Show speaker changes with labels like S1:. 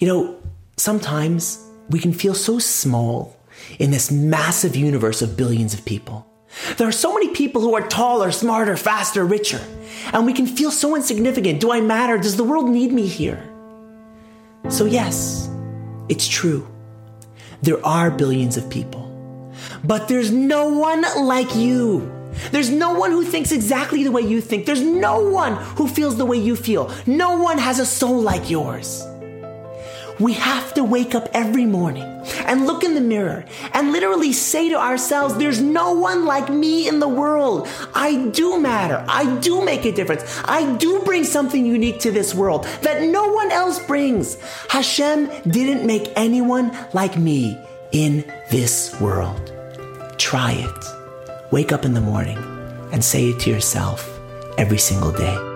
S1: You know, sometimes we can feel so small in this massive universe of billions of people. There are so many people who are taller, smarter, faster, richer, and we can feel so insignificant. Do I matter? Does the world need me here? So, yes, it's true. There are billions of people, but there's no one like you. There's no one who thinks exactly the way you think. There's no one who feels the way you feel. No one has a soul like yours. We have to wake up every morning and look in the mirror and literally say to ourselves, There's no one like me in the world. I do matter. I do make a difference. I do bring something unique to this world that no one else brings. Hashem didn't make anyone like me in this world. Try it. Wake up in the morning and say it to yourself every single day.